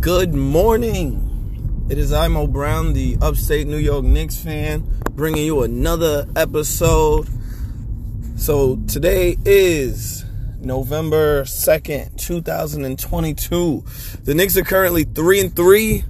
Good morning. It is I, Mo Brown, the upstate New York Knicks fan, bringing you another episode. So today is November 2nd, 2022. The Knicks are currently 3 and 3.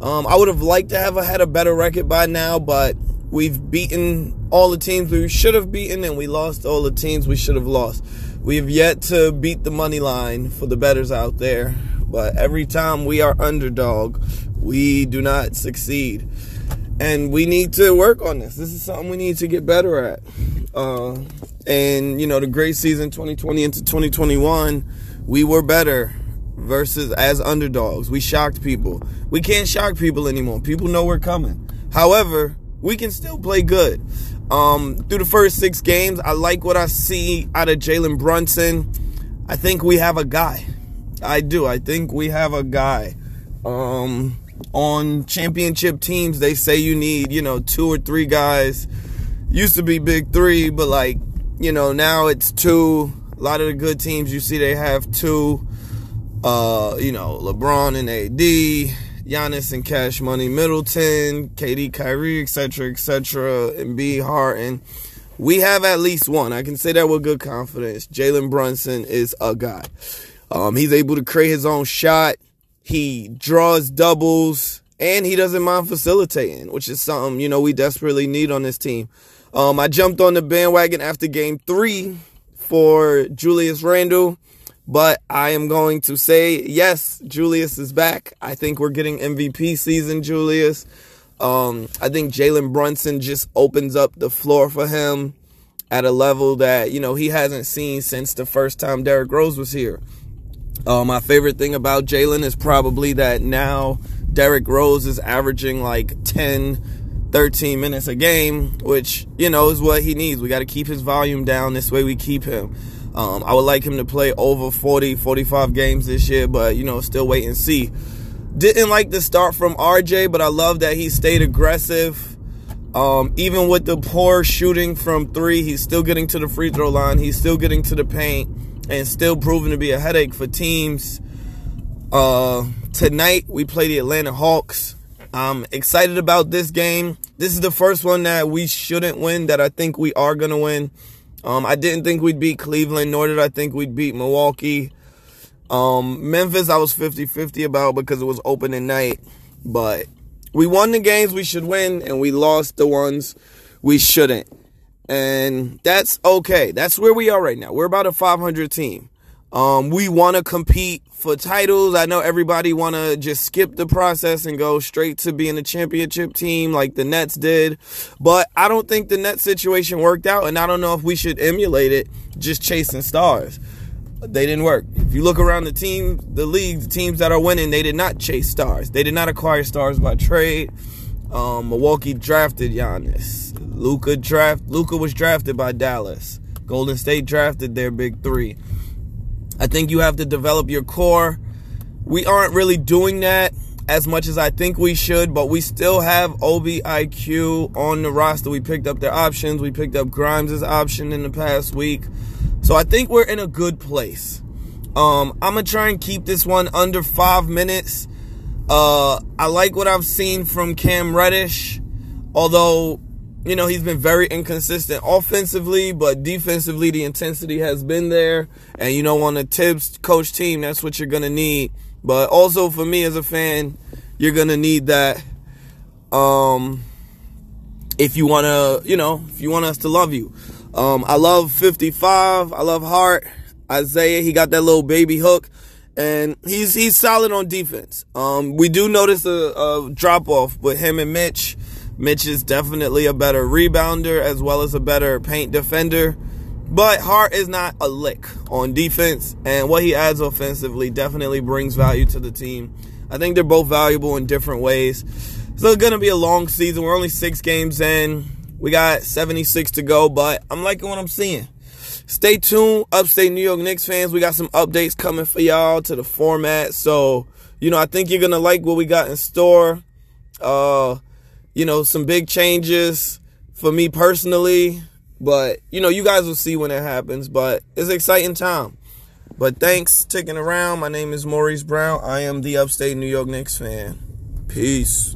Um, I would have liked to have had a better record by now, but we've beaten all the teams we should have beaten and we lost all the teams we should have lost. We have yet to beat the money line for the bettors out there. But every time we are underdog, we do not succeed. And we need to work on this. This is something we need to get better at. Uh, and, you know, the great season 2020 into 2021, we were better versus as underdogs. We shocked people. We can't shock people anymore. People know we're coming. However, we can still play good. Um, through the first six games, I like what I see out of Jalen Brunson. I think we have a guy. I do. I think we have a guy. Um, on championship teams, they say you need, you know, two or three guys. Used to be big three, but like, you know, now it's two. A lot of the good teams you see they have two. Uh, you know, LeBron and AD, Giannis and Cash Money Middleton, KD Kyrie, etc., etc., and B Harden. We have at least one. I can say that with good confidence. Jalen Brunson is a guy. Um, he's able to create his own shot. He draws doubles and he doesn't mind facilitating, which is something, you know, we desperately need on this team. Um, I jumped on the bandwagon after game three for Julius Randle, but I am going to say, yes, Julius is back. I think we're getting MVP season, Julius. Um, I think Jalen Brunson just opens up the floor for him at a level that, you know, he hasn't seen since the first time Derrick Rose was here. Uh, my favorite thing about Jalen is probably that now Derrick Rose is averaging like 10, 13 minutes a game, which, you know, is what he needs. We got to keep his volume down. This way we keep him. Um, I would like him to play over 40, 45 games this year, but, you know, still wait and see. Didn't like the start from RJ, but I love that he stayed aggressive. Um, even with the poor shooting from three, he's still getting to the free throw line. He's still getting to the paint and still proving to be a headache for teams. Uh, tonight we play the Atlanta Hawks. I'm excited about this game. This is the first one that we shouldn't win that I think we are going to win. Um, I didn't think we'd beat Cleveland, nor did I think we'd beat Milwaukee. Um, Memphis, I was 50 50 about because it was opening night. But we won the games we should win, and we lost the ones we shouldn't. And that's okay. That's where we are right now. We're about a 500 team. Um, we want to compete for titles. I know everybody want to just skip the process and go straight to being a championship team like the Nets did. But I don't think the Nets situation worked out, and I don't know if we should emulate it just chasing stars. They didn't work. If you look around the team, the league, the teams that are winning, they did not chase stars. They did not acquire stars by trade. Um, Milwaukee drafted Giannis. Luka draft Luka was drafted by Dallas. Golden State drafted their big three. I think you have to develop your core. We aren't really doing that as much as I think we should, but we still have Obi IQ on the roster. We picked up their options. We picked up Grimes' option in the past week. So I think we're in a good place. Um, I'm gonna try and keep this one under five minutes. Uh, I like what I've seen from Cam Reddish, although you know he's been very inconsistent offensively, but defensively the intensity has been there. And you know on a Thibs coach team, that's what you're gonna need. But also for me as a fan, you're gonna need that. Um, if you wanna, you know, if you want us to love you. Um, I love 55. I love Hart. Isaiah, he got that little baby hook and he's he's solid on defense. Um, we do notice a, a drop off with him and Mitch. Mitch is definitely a better rebounder as well as a better paint defender. But Hart is not a lick on defense, and what he adds offensively definitely brings value to the team. I think they're both valuable in different ways. So it's going to be a long season. We're only six games in. We got 76 to go, but I'm liking what I'm seeing. Stay tuned, upstate New York Knicks fans. We got some updates coming for y'all to the format. So, you know, I think you're going to like what we got in store. Uh, you know, some big changes for me personally. But, you know, you guys will see when it happens. But it's exciting time. But thanks sticking around. My name is Maurice Brown. I am the upstate New York Knicks fan. Peace.